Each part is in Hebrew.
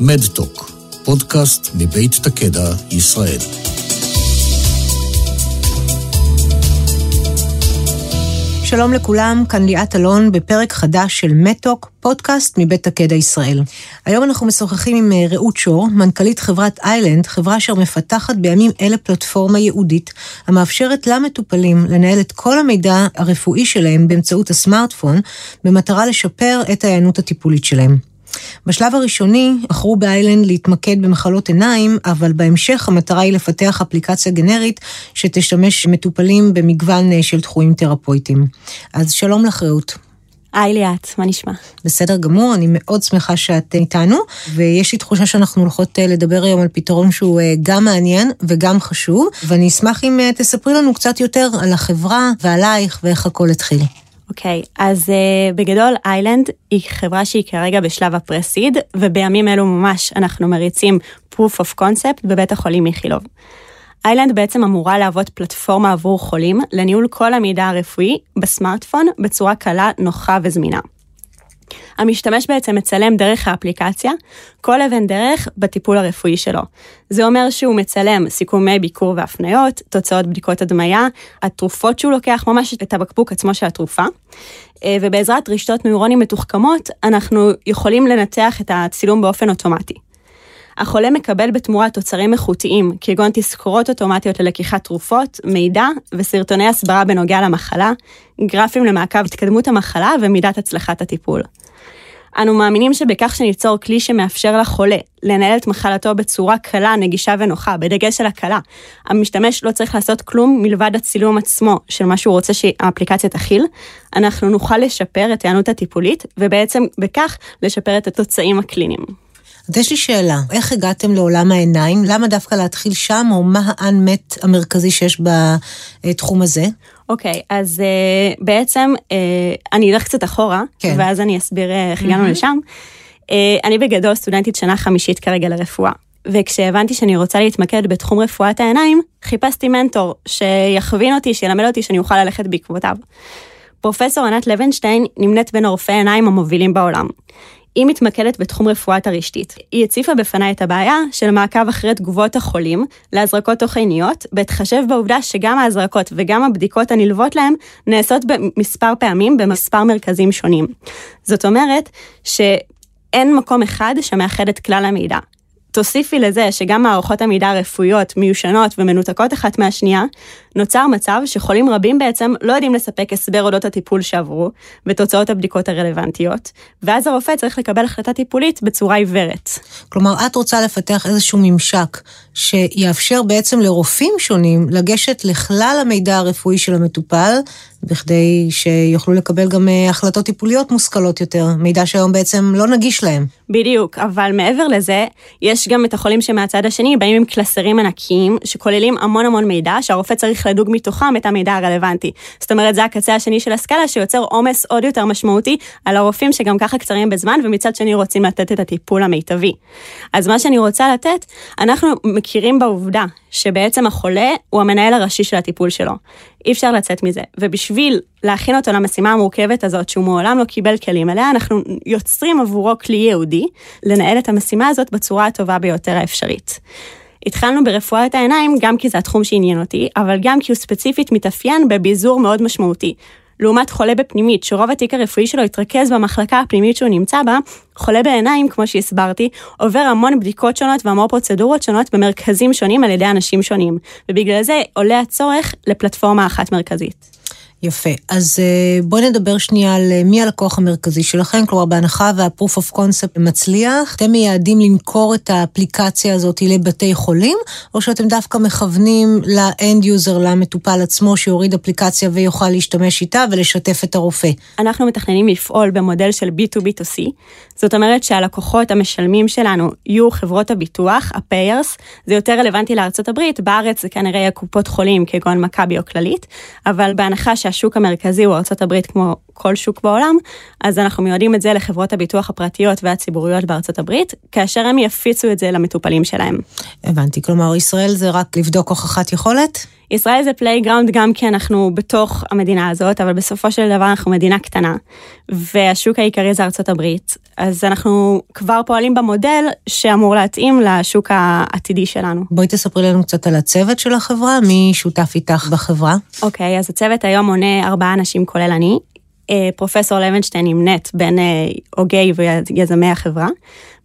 מדטוק, פודקאסט מבית תקדע, ישראל. שלום לכולם, כאן ליאת אלון בפרק חדש של מטוק, פודקאסט מבית תקדע ישראל. היום אנחנו משוחחים עם אה, רעות שור, מנכ"לית חברת איילנד, חברה אשר מפתחת בימים אלה פלטפורמה ייעודית, המאפשרת למטופלים לנהל את כל המידע הרפואי שלהם באמצעות הסמארטפון, במטרה לשפר את ההיענות הטיפולית שלהם. בשלב הראשוני בחרו באיילנד להתמקד במחלות עיניים, אבל בהמשך המטרה היא לפתח אפליקציה גנרית שתשמש מטופלים במגוון אה, של תחומים תרפויטיים. אז שלום לך רעות. היי ליאת, מה נשמע? בסדר גמור, אני מאוד שמחה שאת איתנו, ויש לי תחושה שאנחנו הולכות אה, לדבר היום על פתרון שהוא אה, גם מעניין וגם חשוב, ואני אשמח אם תספרי לנו קצת יותר על החברה ועלייך ואיך הכל התחיל. אוקיי, okay, אז uh, בגדול איילנד היא חברה שהיא כרגע בשלב הפרסיד, ובימים אלו ממש אנחנו מריצים proof of concept בבית החולים איכילוב. איילנד בעצם אמורה להוות פלטפורמה עבור חולים לניהול כל המידע הרפואי בסמארטפון בצורה קלה, נוחה וזמינה. המשתמש בעצם מצלם דרך האפליקציה כל אבן דרך בטיפול הרפואי שלו. זה אומר שהוא מצלם סיכומי ביקור והפניות, תוצאות בדיקות הדמיה, התרופות שהוא לוקח, ממש את הבקבוק עצמו של התרופה. אה, ובעזרת רשתות נוירונים מתוחכמות, אנחנו יכולים לנתח את הצילום באופן אוטומטי. החולה מקבל בתמורה תוצרים איכותיים, כגון תזכורות אוטומטיות ללקיחת תרופות, מידע וסרטוני הסברה בנוגע למחלה, גרפים למעקב התקדמות המחלה ומידת הצלחת הטיפול. אנו מאמינים שבכך שניצור כלי שמאפשר לחולה לנהל את מחלתו בצורה קלה, נגישה ונוחה, בדגש על הקלה. המשתמש לא צריך לעשות כלום מלבד הצילום עצמו של מה שהוא רוצה שהאפליקציה תכיל. אנחנו נוכל לשפר את הענות הטיפולית, ובעצם בכך לשפר את התוצאים הקליניים. אז יש לי שאלה, איך הגעתם לעולם העיניים? למה דווקא להתחיל שם, או מה האנמט המרכזי שיש בתחום הזה? אוקיי, okay, אז uh, בעצם uh, אני אלך קצת אחורה, כן. ואז אני אסביר uh, איך הגענו mm-hmm. לשם. Uh, אני בגדול סטודנטית שנה חמישית כרגע לרפואה. וכשהבנתי שאני רוצה להתמקד בתחום רפואת העיניים, חיפשתי מנטור שיכווין אותי, שילמד אותי שאני אוכל ללכת בעקבותיו. פרופסור ענת לוינשטיין נמנית בין עורפי העיניים המובילים בעולם. היא מתמקדת בתחום רפואת הרשתית. היא הציפה בפניי את הבעיה של מעקב אחרי תגובות החולים להזרקות תוכניות, בהתחשב בעובדה שגם ההזרקות וגם הבדיקות הנלוות להם נעשות במספר פעמים במספר מרכזים שונים. זאת אומרת שאין מקום אחד שמאחד את כלל המידע. תוסיפי לזה שגם מערכות המידע הרפואיות מיושנות ומנותקות אחת מהשנייה, נוצר מצב שחולים רבים בעצם לא יודעים לספק הסבר אודות הטיפול שעברו ותוצאות הבדיקות הרלוונטיות, ואז הרופא צריך לקבל החלטה טיפולית בצורה עיוורת. כלומר, את רוצה לפתח איזשהו ממשק שיאפשר בעצם לרופאים שונים לגשת לכלל המידע הרפואי של המטופל, בכדי שיוכלו לקבל גם אה, החלטות טיפוליות מושכלות יותר, מידע שהיום בעצם לא נגיש להם. בדיוק, אבל מעבר לזה, יש גם את החולים שמהצד השני באים עם קלסרים ענקיים, שכוללים המון המון מידע, שהרופא צריך לדוג מתוכם את המידע הרלוונטי. זאת אומרת, זה הקצה השני של הסקאלה שיוצר עומס עוד יותר משמעותי על הרופאים שגם ככה קצרים בזמן, ומצד שני רוצים לתת את הטיפול המיטבי. אז מה שאני רוצה לתת, אנחנו מכירים בעובדה שבעצם החולה הוא המנהל הראשי של הטיפול שלו. אי אפשר לצאת מזה. ובשביל להכין אותו למשימה המורכבת הזאת, שהוא מעולם לא קיבל כלים עליה, אנחנו יוצרים עבורו כלי ייעודי לנהל את המשימה הזאת בצורה הטובה ביותר האפשרית. התחלנו ברפואת העיניים גם כי זה התחום שעניין אותי, אבל גם כי הוא ספציפית מתאפיין בביזור מאוד משמעותי. לעומת חולה בפנימית, שרוב התיק הרפואי שלו התרכז במחלקה הפנימית שהוא נמצא בה, חולה בעיניים, כמו שהסברתי, עובר המון בדיקות שונות והמון פרוצדורות שונות במרכזים שונים על ידי אנשים שונים, ובגלל זה עולה הצורך לפלטפורמה אחת מרכזית. יפה. אז אה, בואי נדבר שנייה על אה, מי הלקוח המרכזי שלכם, כלומר בהנחה וה-proof of concept מצליח, אתם מייעדים למכור את האפליקציה הזאת לבתי חולים, או שאתם דווקא מכוונים ל-end user, למטופל עצמו, שיוריד אפליקציה ויוכל להשתמש איתה ולשתף את הרופא? אנחנו מתכננים לפעול במודל של B2B2C, זאת אומרת שהלקוחות המשלמים שלנו יהיו חברות הביטוח, ה-payers, זה יותר רלוונטי לארצות הברית, בארץ זה כנראה יהיה קופות חולים כגון מכבי או כללית, אבל בהנחה שהשוק המרכזי הוא ארצות הברית כמו כל שוק בעולם, אז אנחנו מיועדים את זה לחברות הביטוח הפרטיות והציבוריות בארצות הברית, כאשר הם יפיצו את זה למטופלים שלהם. הבנתי, כלומר ישראל זה רק לבדוק הוכחת יכולת? ישראל זה playground גם כי אנחנו בתוך המדינה הזאת, אבל בסופו של דבר אנחנו מדינה קטנה, והשוק העיקרי זה ארצות הברית, אז אנחנו כבר פועלים במודל שאמור להתאים לשוק העתידי שלנו. בואי תספרי לנו קצת על הצוות של החברה, מי שותף איתך בחברה? אוקיי, okay, אז הצוות היום מונה ארבעה אנשים כולל אני. אה, פרופסור לוינשטיין נמנית בין אה, הוגי ויזמי החברה.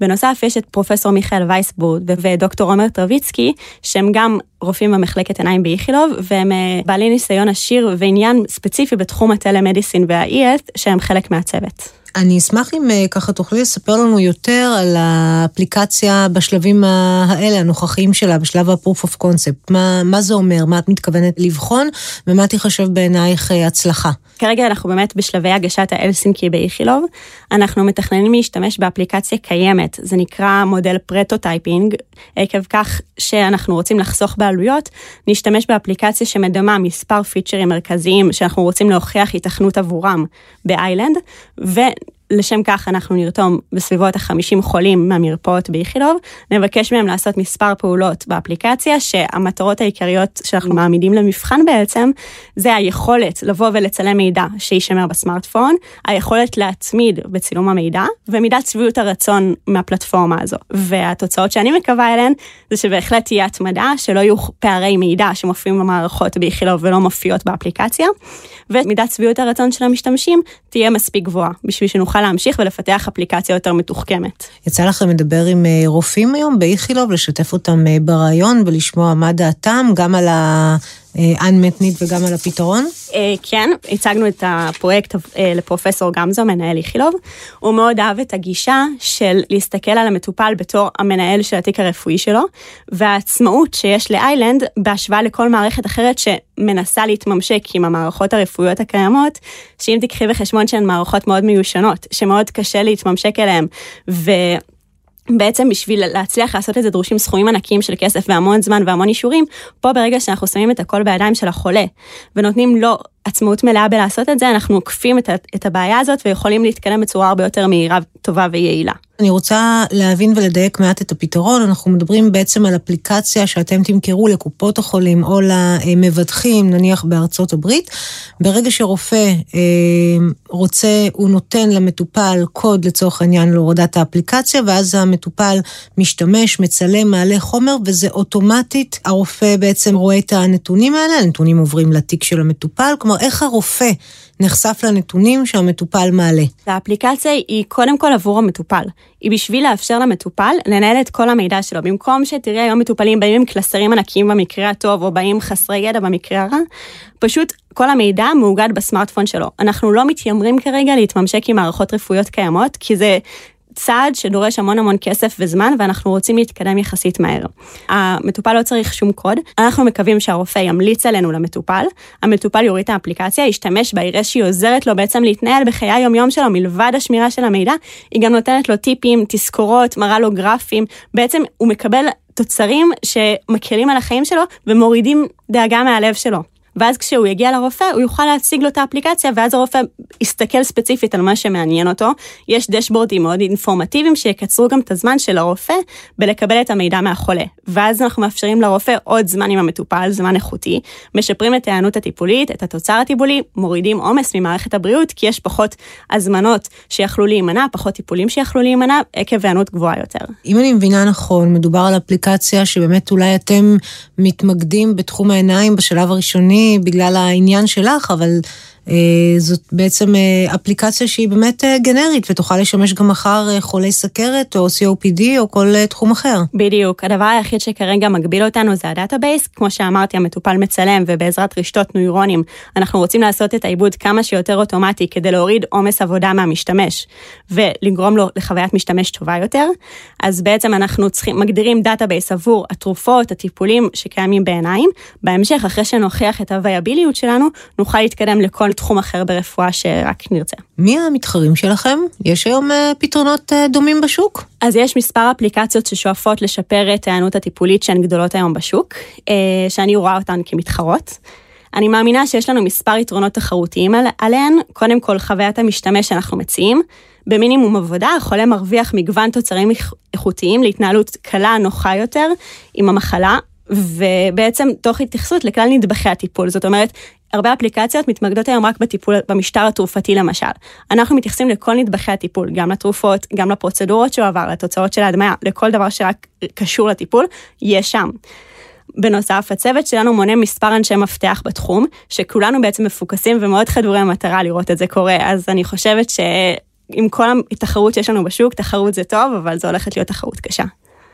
בנוסף, יש את פרופסור מיכאל וייסבורד ודוקטור עומר טרוויצקי, שהם גם רופאים במחלקת עיניים באיכילוב, והם אה, בעלי ניסיון עשיר ועניין ספציפי בתחום ה telemedicine וה-ES, שהם חלק מהצוות. אני אשמח אם ככה תוכלי לספר לנו יותר על האפליקציה בשלבים האלה, הנוכחיים שלה, בשלב ה-proof of concept. מה, מה זה אומר? מה את מתכוונת לבחון? ומה תיחשב בעינייך הצלחה? כרגע אנחנו באמת בשלבי הגשת ההלסינקי באיכילוב. אנחנו מתכננים להשתמש באפליקציה קיימת, זה נקרא מודל prototyping. עקב כך שאנחנו רוצים לחסוך בעלויות, נשתמש באפליקציה שמדמה מספר פיצ'רים מרכזיים שאנחנו רוצים להוכיח התכנות עבורם באיילנד, ו... לשם כך אנחנו נרתום בסביבות ה-50 חולים מהמרפאות באיכילוב, נבקש מהם לעשות מספר פעולות באפליקציה, שהמטרות העיקריות שאנחנו מעמידים למבחן בעצם, זה היכולת לבוא ולצלם מידע שיישמר בסמארטפון, היכולת להתמיד בצילום המידע, ומידת שביעות הרצון מהפלטפורמה הזו. והתוצאות שאני מקווה אליהן, זה שבהחלט תהיה התמדה, שלא יהיו פערי מידע שמופיעים במערכות באיכילוב ולא מופיעות באפליקציה, ומידת שביעות הרצון של המשתמשים תהיה מספיק גבוהה, בשביל שנוכל נוכל להמשיך ולפתח אפליקציה יותר מתוחכמת. יצא לכם לדבר עם אה, רופאים היום באיכילוב, לשתף אותם אה, ברעיון ולשמוע מה דעתם, גם על ה... unmet need וגם על הפתרון? אה, כן, הצגנו את הפרויקט אה, לפרופסור גמזו, מנהל איכילוב. הוא מאוד אהב את הגישה של להסתכל על המטופל בתור המנהל של התיק הרפואי שלו, והעצמאות שיש לאיילנד בהשוואה לכל מערכת אחרת שמנסה להתממשק עם המערכות הרפואיות הקיימות, שאם תקחי בחשבון שהן מערכות מאוד מיושנות, שמאוד קשה להתממשק אליהן, ו... בעצם בשביל להצליח לעשות את זה דרושים סכומים ענקיים של כסף והמון זמן והמון אישורים, פה ברגע שאנחנו שמים את הכל בידיים של החולה ונותנים לו עצמאות מלאה בלעשות את זה, אנחנו עוקפים את הבעיה הזאת ויכולים להתקדם בצורה הרבה יותר מהירה, טובה ויעילה. אני רוצה להבין ולדייק מעט את הפתרון. אנחנו מדברים בעצם על אפליקציה שאתם תמכרו לקופות החולים או למבטחים, נניח בארצות הברית. ברגע שרופא אה, רוצה, הוא נותן למטופל קוד לצורך העניין להורדת האפליקציה, ואז המטופל משתמש, מצלם, מעלה חומר, וזה אוטומטית, הרופא בעצם רואה את הנתונים האלה, הנתונים עוברים לתיק של המטופל. כלומר, איך הרופא נחשף לנתונים שהמטופל מעלה. האפליקציה היא קודם כל עבור המטופל. היא בשביל לאפשר למטופל לנהל את כל המידע שלו. במקום שתראי היום מטופלים באים עם קלסרים ענקיים במקרה הטוב, או באים חסרי ידע במקרה הרע, פשוט כל המידע מאוגד בסמארטפון שלו. אנחנו לא מתיימרים כרגע להתממשק עם מערכות רפואיות קיימות, כי זה צעד שדורש המון המון כסף וזמן, ואנחנו רוצים להתקדם יחסית מהר. המטופל לא צריך שום קוד, אנחנו מקווים שהרופא ימליץ עלינו למטופל, המטופל יוריד את האפליקציה, ישתמש בה, יראה שהיא עוזרת לו בעצם להתנהל בחיי היום-יום שלו, מלבד השמירה של המידע, היא גם נותנת לו טיפים, תזכורות, מראה לו גרפים, בעצם הוא מקבל תוצרים שמקלים על החיים שלו ומורידים דאגה מהלב שלו. ואז כשהוא יגיע לרופא, הוא יוכל להציג לו את האפליקציה, ואז הרופא יסתכל ספציפית על מה שמעניין אותו. יש דשבורדים מאוד אינפורמטיביים שיקצרו גם את הזמן של הרופא בלקבל את המידע מהחולה. ואז אנחנו מאפשרים לרופא עוד זמן עם המטופל, זמן איכותי, משפרים את ההיענות הטיפולית, את התוצר הטיפולי, מורידים עומס ממערכת הבריאות, כי יש פחות הזמנות שיכלו להימנע, פחות טיפולים שיכלו להימנע, עקב היענות גבוהה יותר. אם אני מבינה נכון, מדובר על אפליקציה שבאמת אולי אתם מתמקדים בתחום העיניים בשלב הראשוני. בגלל העניין שלך, אבל זאת בעצם אה, אפליקציה שהיא באמת אה, גנרית ותוכל לשמש גם מחר חולי סכרת או COPD או כל תחום אחר. בדיוק, הדבר היחיד שכרגע מגביל אותנו זה ה database, כמו שאמרתי המטופל מצלם ובעזרת רשתות נוירונים אנחנו רוצים לעשות את העיבוד כמה שיותר אוטומטי כדי להוריד עומס עבודה מהמשתמש ולגרום לו לחוויית משתמש טובה יותר, אז בעצם אנחנו צריכים, מגדירים database עבור התרופות, הטיפולים שקיימים בעיניים, בהמשך אחרי שנוכיח את הוויאביליות שלנו נוכל להתקדם לכל כל תחום אחר ברפואה שרק נרצה. מי המתחרים שלכם? יש היום uh, פתרונות uh, דומים בשוק? אז יש מספר אפליקציות ששואפות לשפר את ההיענות הטיפולית שהן גדולות היום בשוק, שאני רואה אותן כמתחרות. אני מאמינה שיש לנו מספר יתרונות תחרותיים על, עליהן, קודם כל חוויית המשתמש שאנחנו מציעים. במינימום עבודה, החולה מרוויח מגוון תוצרים איכותיים להתנהלות קלה, נוחה יותר עם המחלה, ובעצם תוך התייחסות לכלל נדבכי הטיפול. זאת אומרת, הרבה אפליקציות מתמקדות היום רק בטיפול, במשטר התרופתי למשל. אנחנו מתייחסים לכל נדבכי הטיפול, גם לתרופות, גם לפרוצדורות שהוא עבר, לתוצאות של ההדמיה, לכל דבר שרק קשור לטיפול, יש שם. בנוסף, הצוות שלנו מונה מספר אנשי מפתח בתחום, שכולנו בעצם מפוקסים ומאוד חדורי המטרה לראות את זה קורה, אז אני חושבת שעם כל התחרות שיש לנו בשוק, תחרות זה טוב, אבל זו הולכת להיות תחרות קשה.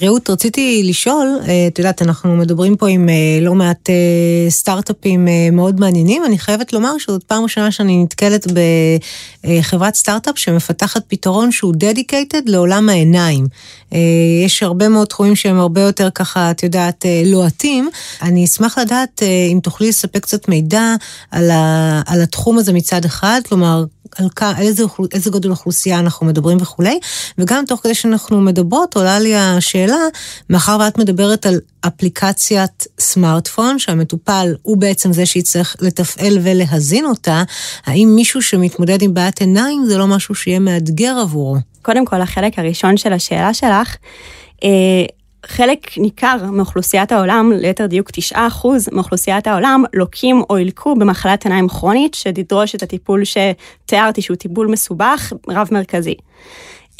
רעות, רציתי לשאול, אה, את יודעת, אנחנו מדברים פה עם אה, לא מעט אה, סטארט-אפים מאוד מעניינים, אני חייבת לומר שזאת פעם ראשונה שאני נתקלת בחברת סטארט-אפ שמפתחת פתרון שהוא דדיקייטד לעולם העיניים. יש הרבה מאוד תחומים שהם הרבה יותר ככה, את יודעת, לוהטים. אני אשמח לדעת אם תוכלי לספק קצת מידע על, התחום הזה מצד אחד, כלומר, על, איזה, איזה גודל אוכלוסייה אנחנו מדברים וכולי, וגם תוך כדי שאנחנו מדברות עולה לי השאלה, מאחר ואת מדברת על אפליקציית סמארטפון, שהמטופל הוא בעצם זה שיצטרך לתפעל ולהזין אותה, האם מישהו שמתמודד עם בעיית עיניים זה לא משהו שיהיה מאתגר עבורו? קודם כל, החלק הראשון של השאלה שלך, אה, חלק ניכר מאוכלוסיית העולם, ליתר דיוק 9% מאוכלוסיית העולם, לוקים או ילקו במחלת עיניים כרונית, שתדרוש את הטיפול שתיארתי, שהוא טיפול מסובך, רב-מרכזי.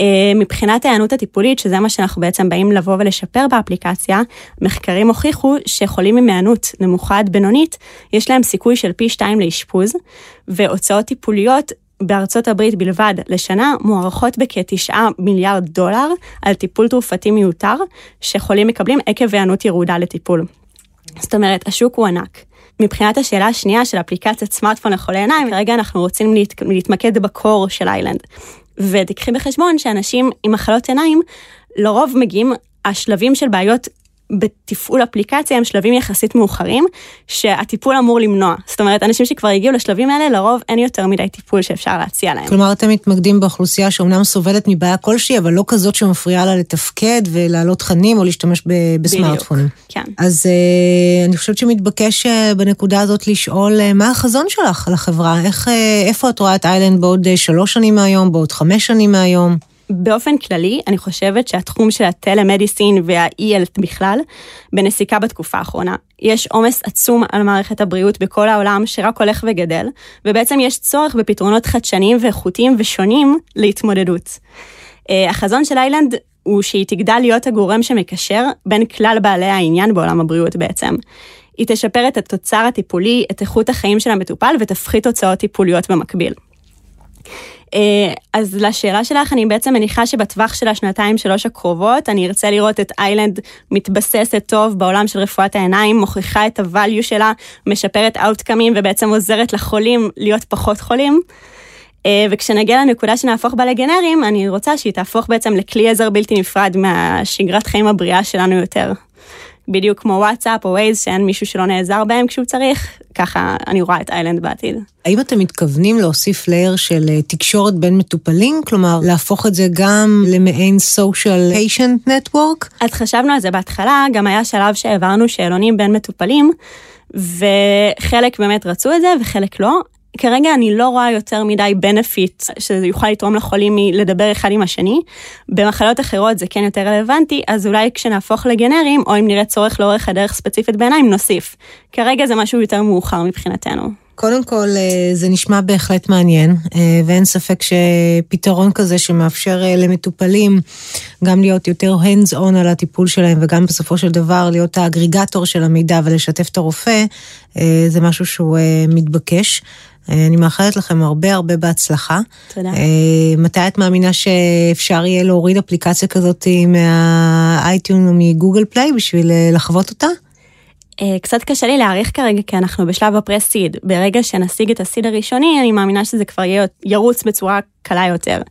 אה, מבחינת ההיענות הטיפולית, שזה מה שאנחנו בעצם באים לבוא ולשפר באפליקציה, מחקרים הוכיחו שחולים עם היענות נמוכה עד בינונית, יש להם סיכוי של פי 2 לאשפוז, והוצאות טיפוליות בארצות הברית בלבד לשנה מוערכות בכ-9 מיליארד דולר על טיפול תרופתי מיותר שחולים מקבלים עקב היענות ירודה לטיפול. זאת אומרת, השוק הוא ענק. מבחינת השאלה השנייה של אפליקציית סמארטפון לחולי עיניים, כרגע אנחנו רוצים להת... להתמקד בקור של איילנד. ותקחי בחשבון שאנשים עם מחלות עיניים לרוב מגיעים, השלבים של בעיות בתפעול אפליקציה הם שלבים יחסית מאוחרים, שהטיפול אמור למנוע. זאת אומרת, אנשים שכבר הגיעו לשלבים האלה, לרוב אין יותר מדי טיפול שאפשר להציע להם. כלומר, אתם מתמקדים באוכלוסייה שאומנם סובלת מבעיה כלשהי, אבל לא כזאת שמפריעה לה לתפקד ולהעלות תכנים או להשתמש בסמארטפונים. כן. אז uh, אני חושבת שמתבקש uh, בנקודה הזאת לשאול uh, מה החזון שלך על החברה, איך, איפה את רואה את איילנד בעוד שלוש שנים מהיום, בעוד חמש שנים מהיום? באופן כללי, אני חושבת שהתחום של הטלמדיסין וה-e-health בכלל, בנסיקה בתקופה האחרונה. יש עומס עצום על מערכת הבריאות בכל העולם שרק הולך וגדל, ובעצם יש צורך בפתרונות חדשניים ואיכותיים ושונים להתמודדות. אה, החזון של איילנד הוא שהיא תגדל להיות הגורם שמקשר בין כלל בעלי העניין בעולם הבריאות בעצם. היא תשפר את התוצר הטיפולי, את איכות החיים של המטופל ותפחית הוצאות טיפוליות במקביל. אה, אז לשאלה שלך, אני בעצם מניחה שבטווח של השנתיים שלוש הקרובות, אני ארצה לראות את איילנד מתבססת טוב בעולם של רפואת העיניים, מוכיחה את הvalue שלה, משפרת אאוטקאמים ובעצם עוזרת לחולים להיות פחות חולים. אה, וכשנגיע לנקודה שנהפוך בה לגנרים, אני רוצה שהיא תהפוך בעצם לכלי עזר בלתי נפרד מהשגרת חיים הבריאה שלנו יותר. בדיוק כמו וואטסאפ או וייז, שאין מישהו שלא נעזר בהם כשהוא צריך, ככה אני רואה את איילנד בעתיד. האם אתם מתכוונים להוסיף לייר של אה, תקשורת בין מטופלים? כלומר, להפוך את זה גם למעין social patient network? אז חשבנו על זה בהתחלה, גם היה שלב שהעברנו שאלונים בין מטופלים, וחלק באמת רצו את זה וחלק לא. כרגע אני לא רואה יותר מדי benefit שזה יוכל לתרום לחולים מלדבר אחד עם השני. במחלות אחרות זה כן יותר רלוונטי, אז אולי כשנהפוך לגנרים, או אם נראה צורך לאורך הדרך ספציפית בעיניים, נוסיף. כרגע זה משהו יותר מאוחר מבחינתנו. קודם כל, אה, זה נשמע בהחלט מעניין, אה, ואין ספק שפתרון כזה שמאפשר אה, למטופלים גם להיות יותר hands on על הטיפול שלהם, וגם בסופו של דבר להיות האגריגטור של המידע ולשתף את הרופא, זה משהו שהוא מתבקש. אני מאחלת לכם הרבה הרבה בהצלחה. תודה. מתי את מאמינה שאפשר יהיה להוריד אפליקציה כזאת מהאייטיון או מגוגל פליי בשביל לחוות אותה? אה, קצת קשה לי להעריך כרגע, כי אנחנו בשלב הפרס סיד. ברגע שנשיג את הסיד הראשוני, אני מאמינה שזה כבר ירוץ בצורה קלה יותר.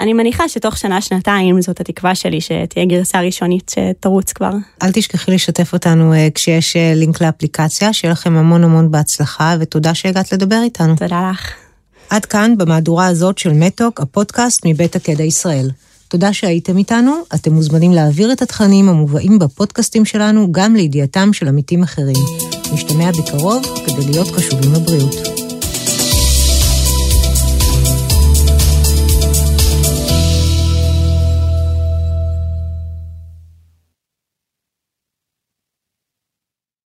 אני מניחה שתוך שנה-שנתיים זאת התקווה שלי, שתהיה גרסה ראשונית שתרוץ כבר. אל תשכחי לשתף אותנו אה, כשיש אה, לינק לאפליקציה, שיהיה לכם המון המון בהצלחה, ותודה שהגעת לדבר איתנו. תודה לך. עד כאן במהדורה הזאת של מתוק, הפודקאסט מבית הקדע ישראל. תודה שהייתם איתנו, אתם מוזמנים להעביר את התכנים המובאים בפודקאסטים שלנו גם לידיעתם של עמיתים אחרים. נשתמע בקרוב כדי להיות קשובים לבריאות.